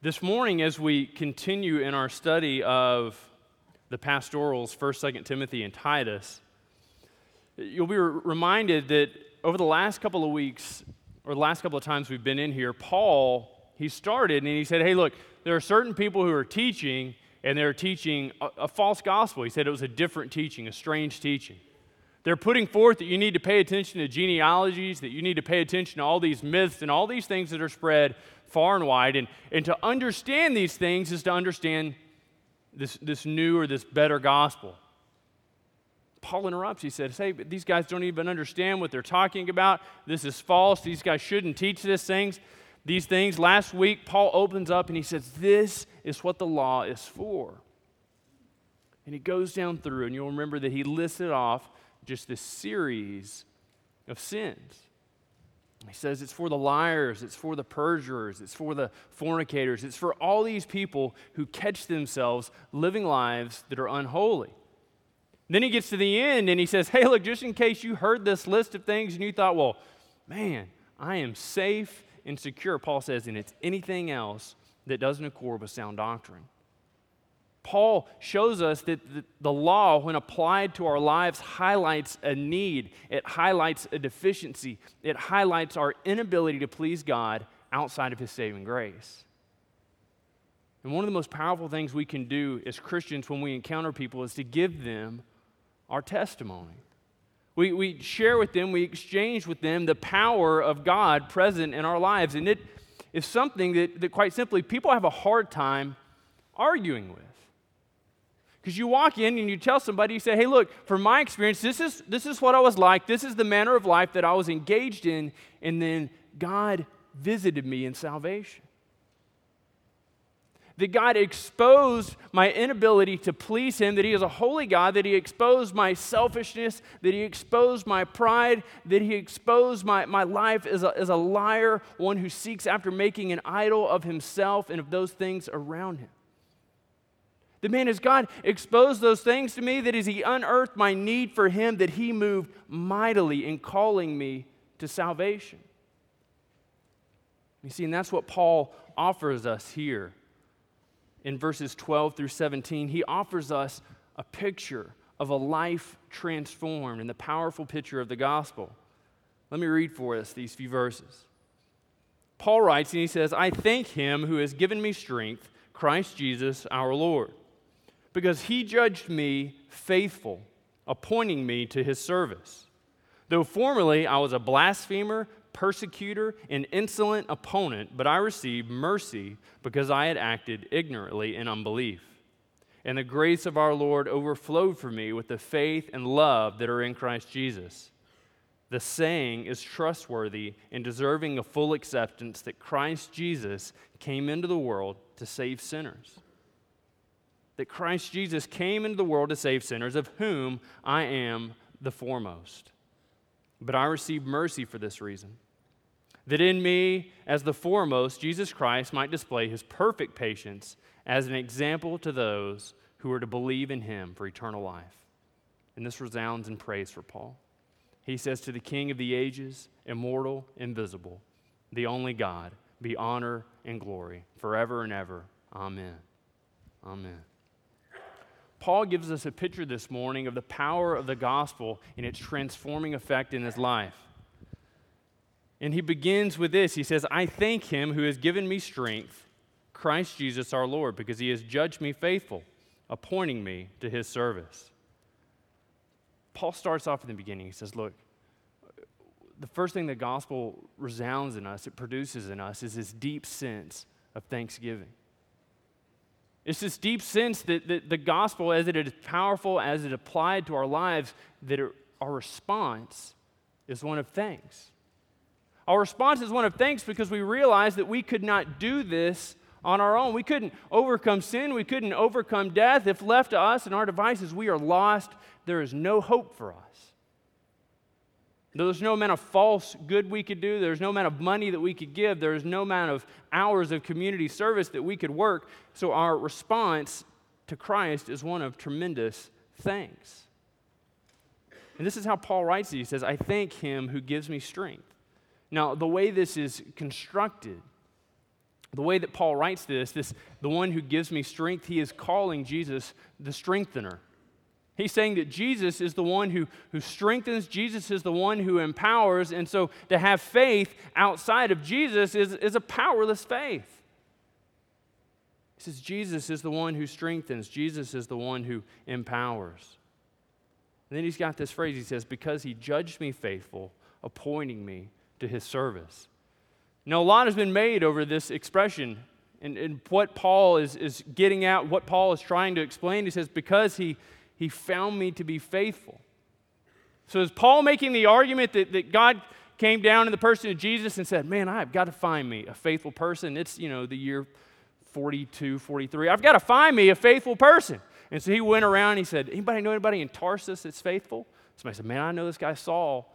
This morning, as we continue in our study of the pastorals, 1st, 2nd Timothy, and Titus, you'll be reminded that over the last couple of weeks, or the last couple of times we've been in here, Paul, he started and he said, Hey, look, there are certain people who are teaching, and they're teaching a, a false gospel. He said it was a different teaching, a strange teaching. They're putting forth that you need to pay attention to genealogies, that you need to pay attention to all these myths and all these things that are spread far and wide. And, and to understand these things is to understand this, this new or this better gospel. Paul interrupts. He says, Hey, these guys don't even understand what they're talking about. This is false. These guys shouldn't teach these things. These things. Last week, Paul opens up and he says, This is what the law is for. And he goes down through, and you'll remember that he listed off just this series of sins. He says it's for the liars, it's for the perjurers, it's for the fornicators, it's for all these people who catch themselves living lives that are unholy. Then he gets to the end and he says, Hey, look, just in case you heard this list of things and you thought, well, man, I am safe and secure, Paul says, and it's anything else that doesn't accord with sound doctrine. Paul shows us that the law, when applied to our lives, highlights a need, it highlights a deficiency, it highlights our inability to please God outside of His saving grace. And one of the most powerful things we can do as Christians when we encounter people is to give them our testimony. We, we share with them, we exchange with them the power of God present in our lives. And it is something that, that quite simply, people have a hard time arguing with. Because you walk in and you tell somebody, you say, hey, look, from my experience, this is, this is what I was like. This is the manner of life that I was engaged in. And then God visited me in salvation. That God exposed my inability to please Him, that He is a holy God, that He exposed my selfishness, that He exposed my pride, that He exposed my, my life as a, as a liar, one who seeks after making an idol of Himself and of those things around Him. The man, as God exposed those things to me, that as He unearthed my need for Him, that He moved mightily in calling me to salvation. You see, and that's what Paul offers us here in verses 12 through 17. He offers us a picture of a life transformed and the powerful picture of the gospel. Let me read for us these few verses. Paul writes and he says, I thank him who has given me strength, Christ Jesus our Lord because he judged me faithful, appointing me to his service. Though formerly I was a blasphemer, persecutor, and insolent opponent, but I received mercy because I had acted ignorantly in unbelief. And the grace of our Lord overflowed for me with the faith and love that are in Christ Jesus. The saying is trustworthy and deserving of full acceptance that Christ Jesus came into the world to save sinners that Christ Jesus came into the world to save sinners, of whom I am the foremost. But I received mercy for this reason that in me, as the foremost, Jesus Christ might display his perfect patience as an example to those who are to believe in him for eternal life. And this resounds in praise for Paul. He says, To the King of the ages, immortal, invisible, the only God, be honor and glory forever and ever. Amen. Amen. Paul gives us a picture this morning of the power of the gospel and its transforming effect in his life. And he begins with this He says, I thank him who has given me strength, Christ Jesus our Lord, because he has judged me faithful, appointing me to his service. Paul starts off in the beginning. He says, Look, the first thing the gospel resounds in us, it produces in us, is this deep sense of thanksgiving. It's this deep sense that, that the gospel, as it is powerful, as it applied to our lives, that it, our response is one of thanks. Our response is one of thanks because we realize that we could not do this on our own. We couldn't overcome sin. We couldn't overcome death. If left to us and our devices, we are lost. There is no hope for us. There's no amount of false good we could do. There's no amount of money that we could give. There's no amount of hours of community service that we could work. So our response to Christ is one of tremendous thanks. And this is how Paul writes it. He says, I thank him who gives me strength. Now, the way this is constructed, the way that Paul writes this, this the one who gives me strength, he is calling Jesus the strengthener. He's saying that Jesus is the one who, who strengthens, Jesus is the one who empowers. And so to have faith outside of Jesus is, is a powerless faith. He says, Jesus is the one who strengthens, Jesus is the one who empowers. And then he's got this phrase he says, Because he judged me faithful, appointing me to his service. Now, a lot has been made over this expression. And, and what Paul is, is getting at, what Paul is trying to explain, he says, Because he he found me to be faithful. So is Paul making the argument that, that God came down in the person of Jesus and said, Man, I've got to find me a faithful person. It's, you know, the year 42, 43. I've got to find me a faithful person. And so he went around and he said, Anybody know anybody in Tarsus that's faithful? Somebody said, Man, I know this guy Saul.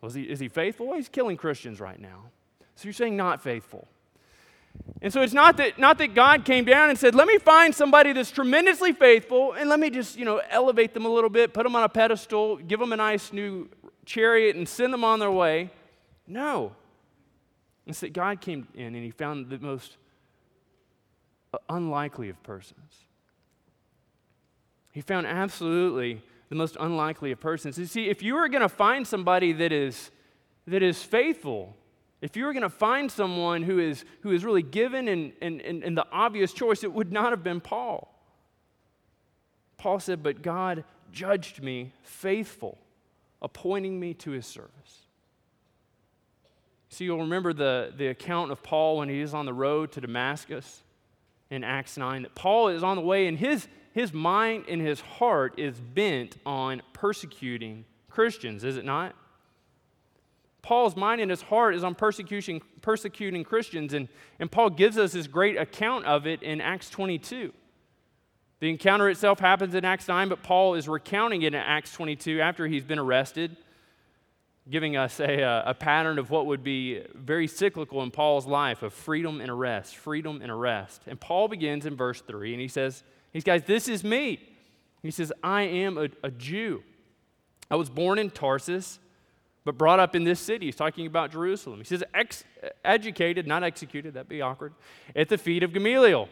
Was he, is he faithful? Well, he's killing Christians right now. So you're saying not faithful. And so it's not that, not that God came down and said, let me find somebody that's tremendously faithful and let me just, you know, elevate them a little bit, put them on a pedestal, give them a nice new chariot and send them on their way. No. It's that God came in and he found the most uh, unlikely of persons. He found absolutely the most unlikely of persons. You see, if you were going to find somebody that is, that is faithful, if you were going to find someone who is, who is really given and, and, and, and the obvious choice, it would not have been Paul. Paul said, But God judged me faithful, appointing me to his service. So you'll remember the, the account of Paul when he is on the road to Damascus in Acts 9, that Paul is on the way and his, his mind and his heart is bent on persecuting Christians, is it not? Paul's mind and his heart is on persecution, persecuting Christians, and, and Paul gives us this great account of it in Acts 22. The encounter itself happens in Acts 9, but Paul is recounting it in Acts 22 after he's been arrested, giving us a, a pattern of what would be very cyclical in Paul's life of freedom and arrest, freedom and arrest. And Paul begins in verse 3, and he says, These guys, this is me. He says, I am a, a Jew. I was born in Tarsus but brought up in this city. He's talking about Jerusalem. He says, ex- educated, not executed, that'd be awkward, at the feet of Gamaliel,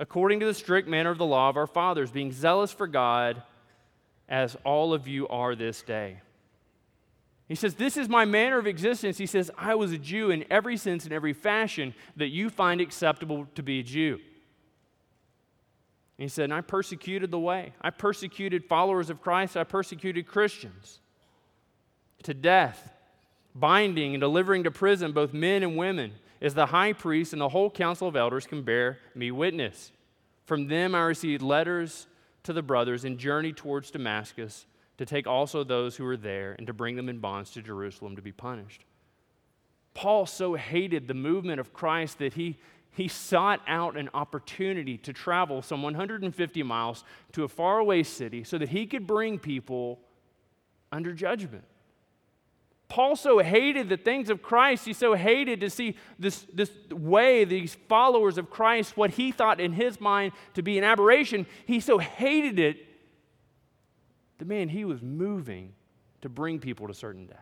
according to the strict manner of the law of our fathers, being zealous for God, as all of you are this day. He says, This is my manner of existence. He says, I was a Jew in every sense and every fashion that you find acceptable to be a Jew. he said, and I persecuted the way. I persecuted followers of Christ. I persecuted Christians to death, binding and delivering to prison both men and women, as the high priest and the whole council of elders can bear me witness. From them I received letters to the brothers and journeyed towards Damascus to take also those who were there and to bring them in bonds to Jerusalem to be punished. Paul so hated the movement of Christ that he, he sought out an opportunity to travel some 150 miles to a faraway city so that he could bring people under judgment. Paul so hated the things of Christ. He so hated to see this, this way, these followers of Christ, what he thought in his mind to be an aberration. He so hated it that, man, he was moving to bring people to certain death.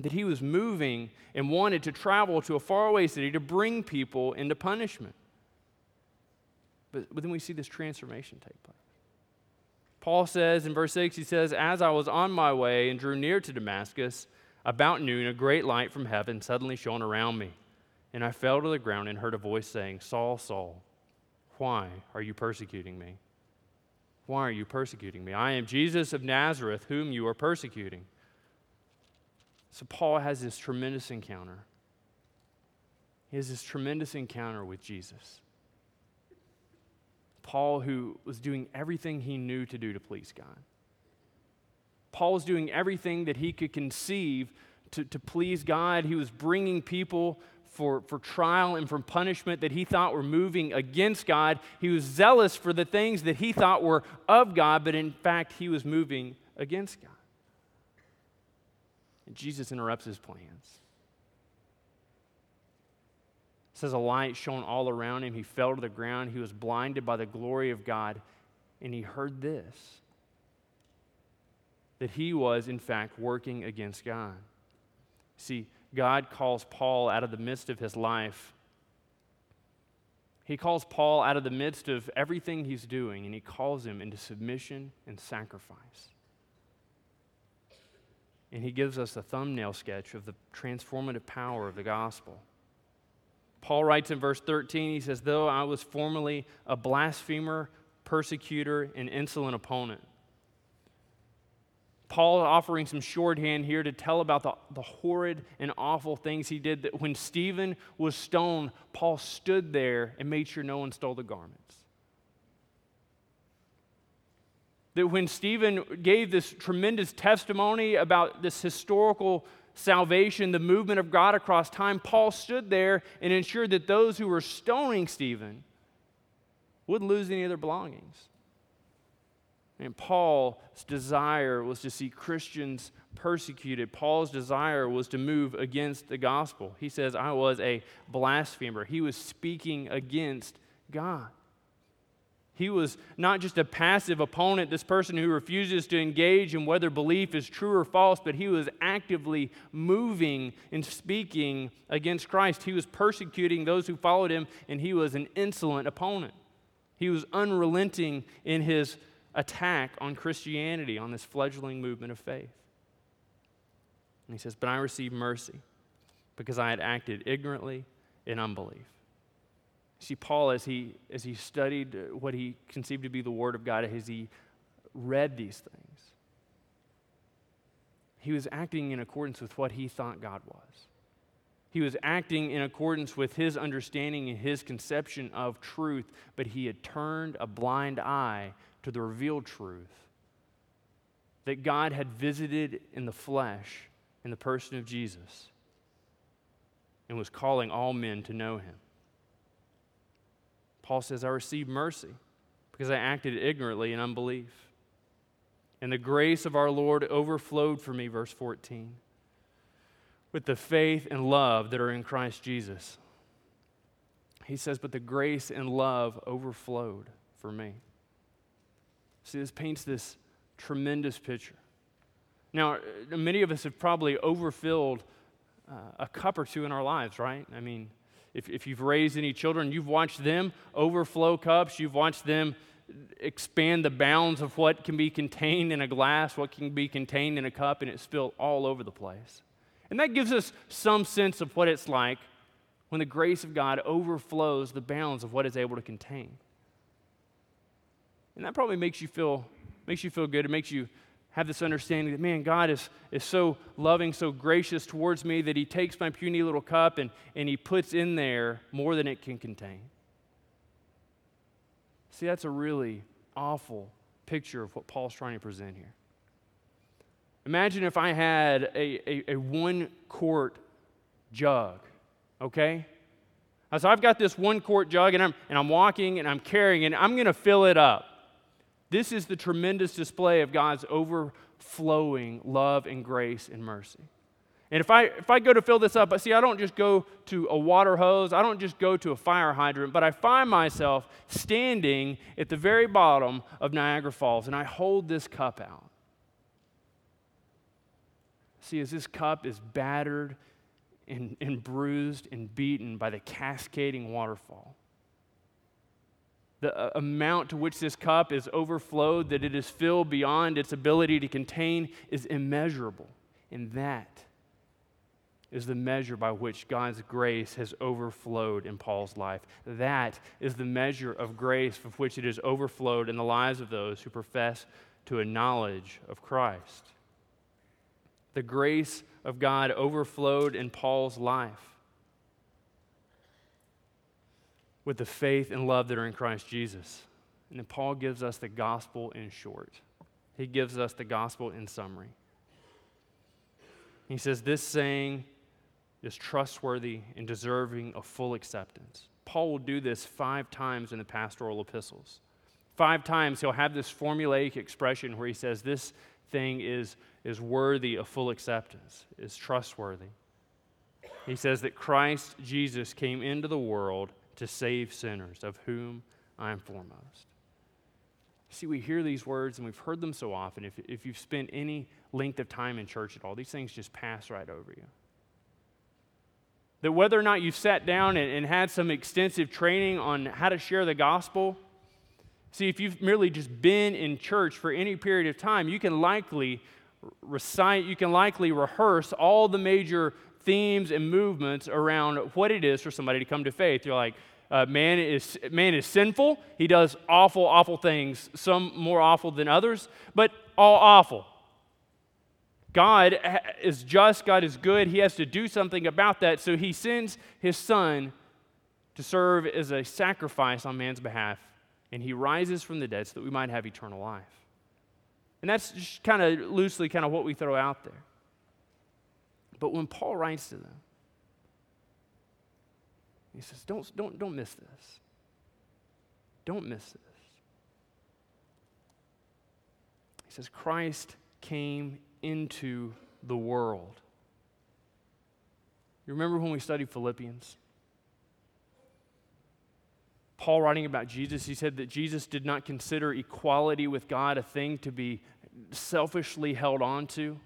That he was moving and wanted to travel to a faraway city to bring people into punishment. But, but then we see this transformation take place. Paul says in verse 6, he says, As I was on my way and drew near to Damascus, about noon, a great light from heaven suddenly shone around me. And I fell to the ground and heard a voice saying, Saul, Saul, why are you persecuting me? Why are you persecuting me? I am Jesus of Nazareth, whom you are persecuting. So Paul has this tremendous encounter. He has this tremendous encounter with Jesus. Paul, who was doing everything he knew to do to please God. Paul was doing everything that he could conceive to, to please God. He was bringing people for, for trial and from punishment that he thought were moving against God. He was zealous for the things that he thought were of God, but in fact, he was moving against God. And Jesus interrupts his plans says a light shone all around him. He fell to the ground. He was blinded by the glory of God. And he heard this that he was, in fact, working against God. See, God calls Paul out of the midst of his life He calls Paul out of the midst of everything he's doing, and he calls him into submission and sacrifice. And he gives us a thumbnail sketch of the transformative power of the gospel. Paul writes in verse 13, he says, Though I was formerly a blasphemer, persecutor, and insolent opponent, Paul offering some shorthand here to tell about the, the horrid and awful things he did. That when Stephen was stoned, Paul stood there and made sure no one stole the garments. That when Stephen gave this tremendous testimony about this historical salvation, the movement of God across time, Paul stood there and ensured that those who were stoning Stephen wouldn't lose any of their belongings. And Paul's desire was to see Christians persecuted. Paul's desire was to move against the gospel. He says, I was a blasphemer. He was speaking against God. He was not just a passive opponent, this person who refuses to engage in whether belief is true or false, but he was actively moving and speaking against Christ. He was persecuting those who followed him, and he was an insolent opponent. He was unrelenting in his attack on Christianity, on this fledgling movement of faith. And he says, But I received mercy because I had acted ignorantly in unbelief. See, Paul, as he, as he studied what he conceived to be the Word of God, as he read these things, he was acting in accordance with what he thought God was. He was acting in accordance with his understanding and his conception of truth, but he had turned a blind eye to the revealed truth that God had visited in the flesh in the person of Jesus and was calling all men to know him. Paul says, I received mercy because I acted ignorantly in unbelief. And the grace of our Lord overflowed for me, verse 14, with the faith and love that are in Christ Jesus. He says, But the grace and love overflowed for me. See, this paints this tremendous picture. Now, many of us have probably overfilled uh, a cup or two in our lives, right? I mean, if, if you've raised any children, you've watched them overflow cups, you've watched them expand the bounds of what can be contained in a glass, what can be contained in a cup, and it spilled all over the place. And that gives us some sense of what it's like when the grace of God overflows the bounds of what it's able to contain. And that probably makes you feel, makes you feel good. It makes you have this understanding that, man, God is, is so loving, so gracious towards me that He takes my puny little cup and, and He puts in there more than it can contain. See, that's a really awful picture of what Paul's trying to present here. Imagine if I had a, a, a one quart jug, okay? So I've got this one quart jug and I'm, and I'm walking and I'm carrying it. I'm going to fill it up. This is the tremendous display of God's overflowing love and grace and mercy. And if I, if I go to fill this up, see, I don't just go to a water hose, I don't just go to a fire hydrant, but I find myself standing at the very bottom of Niagara Falls and I hold this cup out. See, as this cup is battered and, and bruised and beaten by the cascading waterfall, the uh, amount to which this cup is overflowed, that it is filled beyond its ability to contain, is immeasurable. And that is the measure by which God's grace has overflowed in Paul's life. That is the measure of grace with which it has overflowed in the lives of those who profess to a knowledge of Christ. The grace of God overflowed in Paul's life with the faith and love that are in Christ Jesus. And then Paul gives us the gospel in short. He gives us the gospel in summary. He says, This saying is trustworthy and deserving of full acceptance. Paul will do this five times in the pastoral epistles. Five times he'll have this formulaic expression where he says, This thing is, is worthy of full acceptance, is trustworthy. He says that Christ Jesus came into the world to save sinners, of whom I am foremost. See, we hear these words and we've heard them so often. If, if you've spent any length of time in church at all, these things just pass right over you. That whether or not you've sat down and, and had some extensive training on how to share the gospel, see, if you've merely just been in church for any period of time, you can likely recite, you can likely rehearse all the major themes and movements around what it is for somebody to come to faith. You're like, uh, man, is, man is sinful. He does awful, awful things, some more awful than others, but all awful. God is just, God is good. He has to do something about that. So he sends his son to serve as a sacrifice on man's behalf. And he rises from the dead so that we might have eternal life. And that's just kind of loosely kind of what we throw out there. But when Paul writes to them, he says, don't, don't, don't miss this. Don't miss this. He says, Christ came into the world. You remember when we studied Philippians? Paul, writing about Jesus, he said that Jesus did not consider equality with God a thing to be selfishly held on to.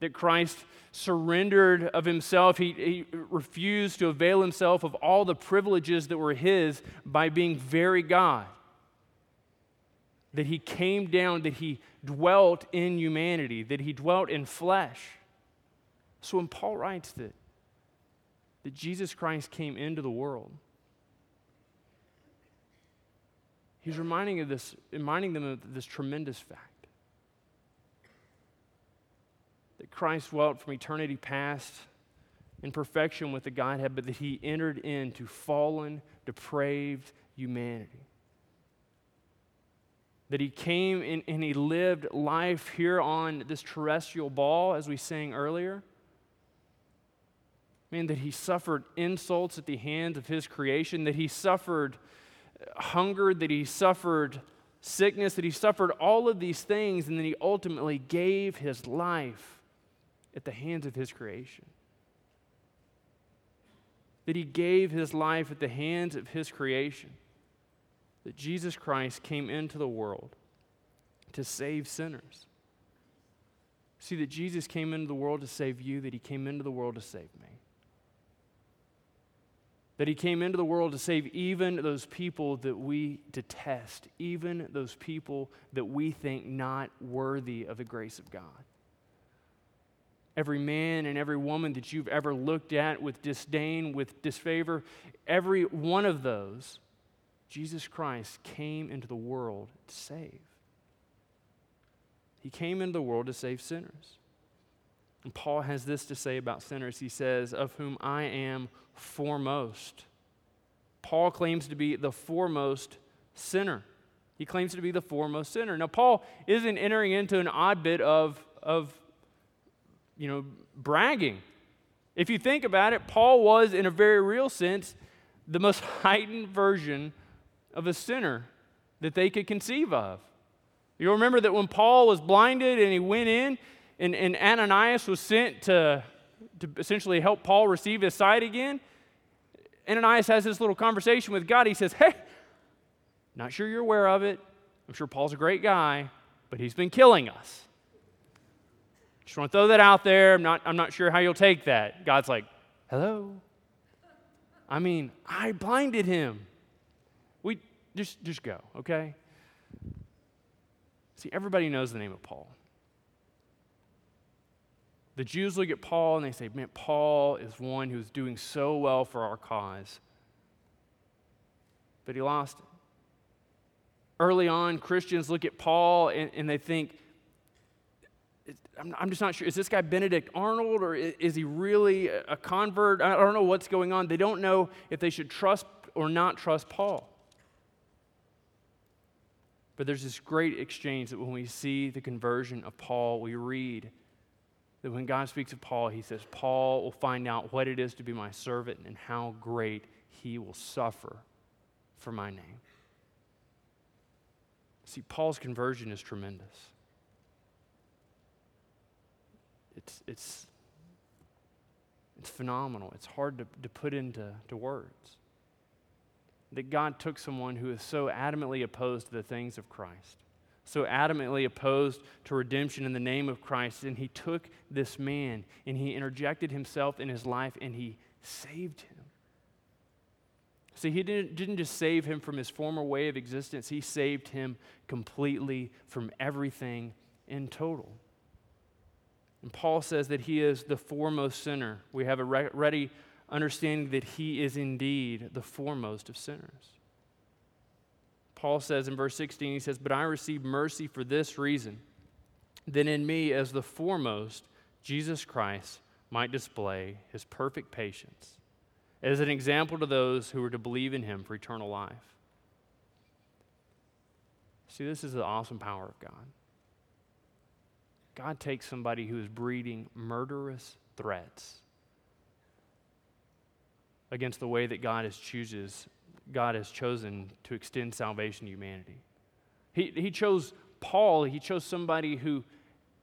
That Christ surrendered of himself. He, he, refused to avail himself of all the privileges that were his by being very God. That he came down, that he dwelt in humanity, that he dwelt in flesh. So when Paul writes that, that Jesus Christ came into the world, he's reminding, of this, reminding them of this tremendous fact that Christ dwelt from eternity past in perfection with the Godhead, but that he entered into fallen, depraved humanity that he came and, and he lived life here on this terrestrial ball, as we sang earlier. I mean, that he suffered insults at the hands of his creation, that he suffered hunger, that he suffered sickness, that he suffered all of these things, and then he ultimately gave his life at the hands of his creation. That he gave his life at the hands of his creation that Jesus Christ came into the world to save sinners. See, that Jesus came into the world to save you, that he came into the world to save me. That he came into the world to save even those people that we detest, even those people that we think not worthy of the grace of God. Every man and every woman that you've ever looked at with disdain, with disfavor, every one of those Jesus Christ came into the world to save. He came into the world to save sinners. And Paul has this to say about sinners. He says, Of whom I am foremost. Paul claims to be the foremost sinner. He claims to be the foremost sinner. Now, Paul isn't entering into an odd bit of, of you know, bragging. If you think about it, Paul was, in a very real sense, the most heightened version of a sinner that they could conceive of. You'll remember that when Paul was blinded and he went in, and, and Ananias was sent to, to essentially help Paul receive his sight again. Ananias has this little conversation with God. He says, Hey, not sure you're aware of it. I'm sure Paul's a great guy, but he's been killing us. Just want to throw that out there. I'm not, I'm not sure how you'll take that. God's like, Hello? I mean, I blinded him. We just just go, okay? See, everybody knows the name of Paul. The Jews look at Paul and they say, Man, Paul is one who's doing so well for our cause. But he lost it. Early on, Christians look at Paul and, and they think, I'm, I'm just not sure. Is this guy Benedict Arnold or is, is he really a convert? I don't know what's going on. They don't know if they should trust or not trust Paul. But there's this great exchange that when we see the conversion of Paul, we read that when God speaks of Paul, he says, Paul will find out what it is to be my servant and how great he will suffer for my name. See, Paul's conversion is tremendous. It's, it's, it's phenomenal. It's hard to, to put into to words that God took someone who is so adamantly opposed to the things of Christ, so adamantly opposed to redemption in the name of Christ, and he took this man and he interjected himself in his life and he saved him. See, he didn't, didn't just save him from his former way of existence, he saved him completely from everything in total. And Paul says that he is the foremost sinner. We have a ready understanding that he is indeed the foremost of sinners. Paul says in verse 16, he says, But I received mercy for this reason, that in me, as the foremost, Jesus Christ might display his perfect patience as an example to those who are to believe in him for eternal life. See, this is the awesome power of God. God takes somebody who is breeding murderous threats against the way that God has chooses God has chosen to extend salvation to humanity. He, he chose Paul, he chose somebody who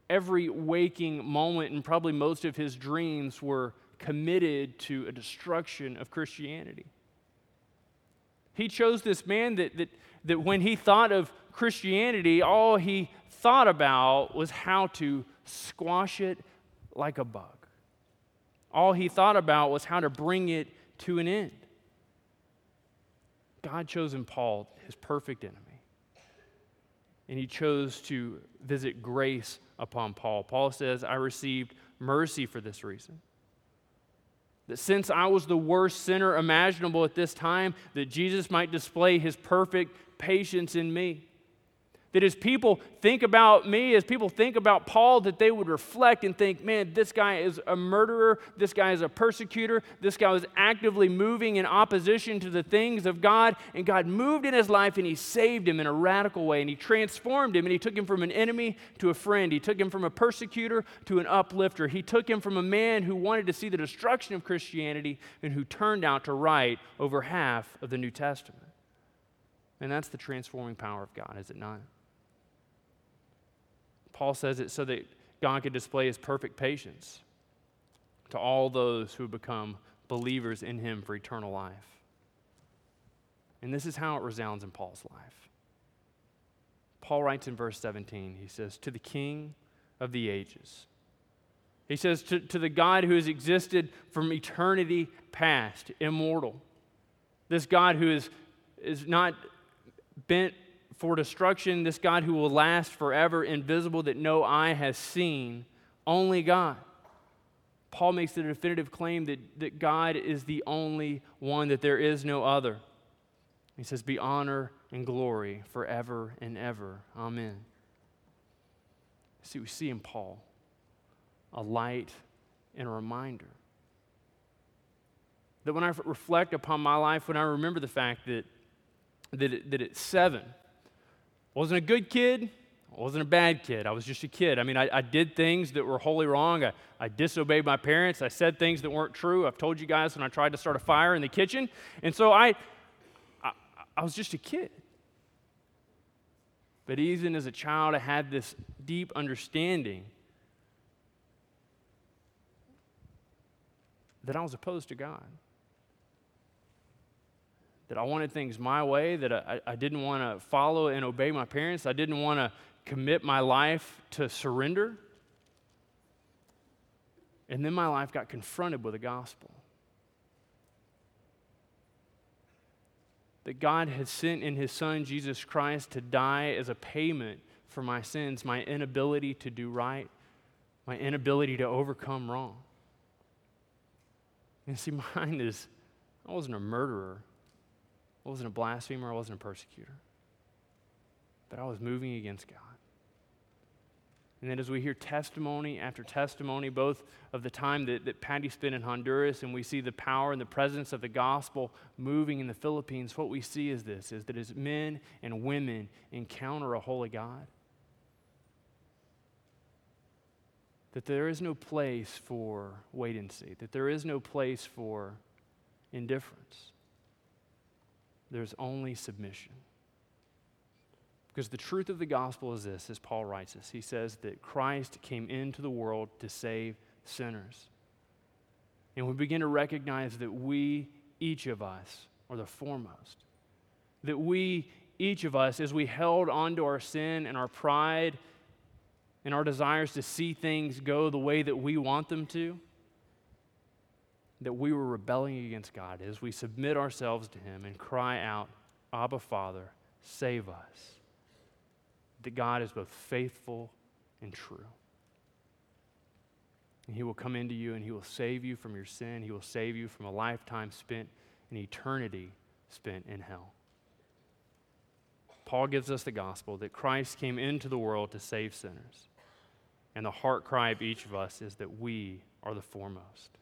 every waking moment and probably most of his dreams were committed to a destruction of Christianity. He chose this man that, that, that when he thought of Christianity, all he thought about was how to squash it like a bug. All he thought about was how to bring it to an end. God chose in Paul, his perfect enemy. And he chose to visit grace upon Paul. Paul says, I received mercy for this reason that since I was the worst sinner imaginable at this time, that Jesus might display his perfect patience in me. That as people think about me, as people think about Paul, that they would reflect and think, man, this guy is a murderer, this guy is a persecutor, this guy was actively moving in opposition to the things of God, and God moved in his life and he saved him in a radical way, and he transformed him, and he took him from an enemy to a friend. He took him from a persecutor to an uplifter. He took him from a man who wanted to see the destruction of Christianity and who turned out to write over half of the New Testament. And that's the transforming power of God, is it not? Paul says it so that God could display his perfect patience to all those who become believers in him for eternal life. And this is how it resounds in Paul's life. Paul writes in verse 17, he says, To the King of the ages. He says, To, to the God who has existed from eternity past, immortal. This God who is, is not bent for destruction, this God who will last forever, invisible, that no eye has seen, only God. Paul makes the definitive claim that, that God is the only one, that there is no other. He says, Be honor and glory forever and ever. Amen. See, we see in Paul a light and a reminder. That when I reflect upon my life, when I remember the fact that, that, that at seven, wasn't a good kid. Wasn't a bad kid. I was just a kid. I mean, I, I did things that were wholly wrong. I, I disobeyed my parents. I said things that weren't true. I've told you guys when I tried to start a fire in the kitchen. And so I, I, I was just a kid. But even as a child, I had this deep understanding that I was opposed to God that I wanted things my way, that I, I didn't want to follow and obey my parents, I didn't want to commit my life to surrender. And then my life got confronted with the gospel. That God had sent in His Son, Jesus Christ, to die as a payment for my sins, my inability to do right, my inability to overcome wrong. And see, mine is, I wasn't a murderer. I wasn't a blasphemer, I wasn't a persecutor. But I was moving against God. And then as we hear testimony after testimony, both of the time that, that Patty spent in Honduras and we see the power and the presence of the gospel moving in the Philippines, what we see is this, is that as men and women encounter a holy God, that there is no place for wait and see, that there is no place for indifference there's only submission. Because the truth of the gospel is this, as Paul writes this he says that Christ came into the world to save sinners. And we begin to recognize that we, each of us, are the foremost. That we, each of us, as we held onto our sin and our pride and our desires to see things go the way that we want them to, that we were rebelling against God, as we submit ourselves to Him and cry out, Abba, Father, save us, that God is both faithful and true. And He will come into you and He will save you from your sin. He will save you from a lifetime spent in eternity spent in hell. Paul gives us the gospel that Christ came into the world to save sinners. And the heart cry of each of us is that we are the foremost.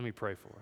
Let me pray for us.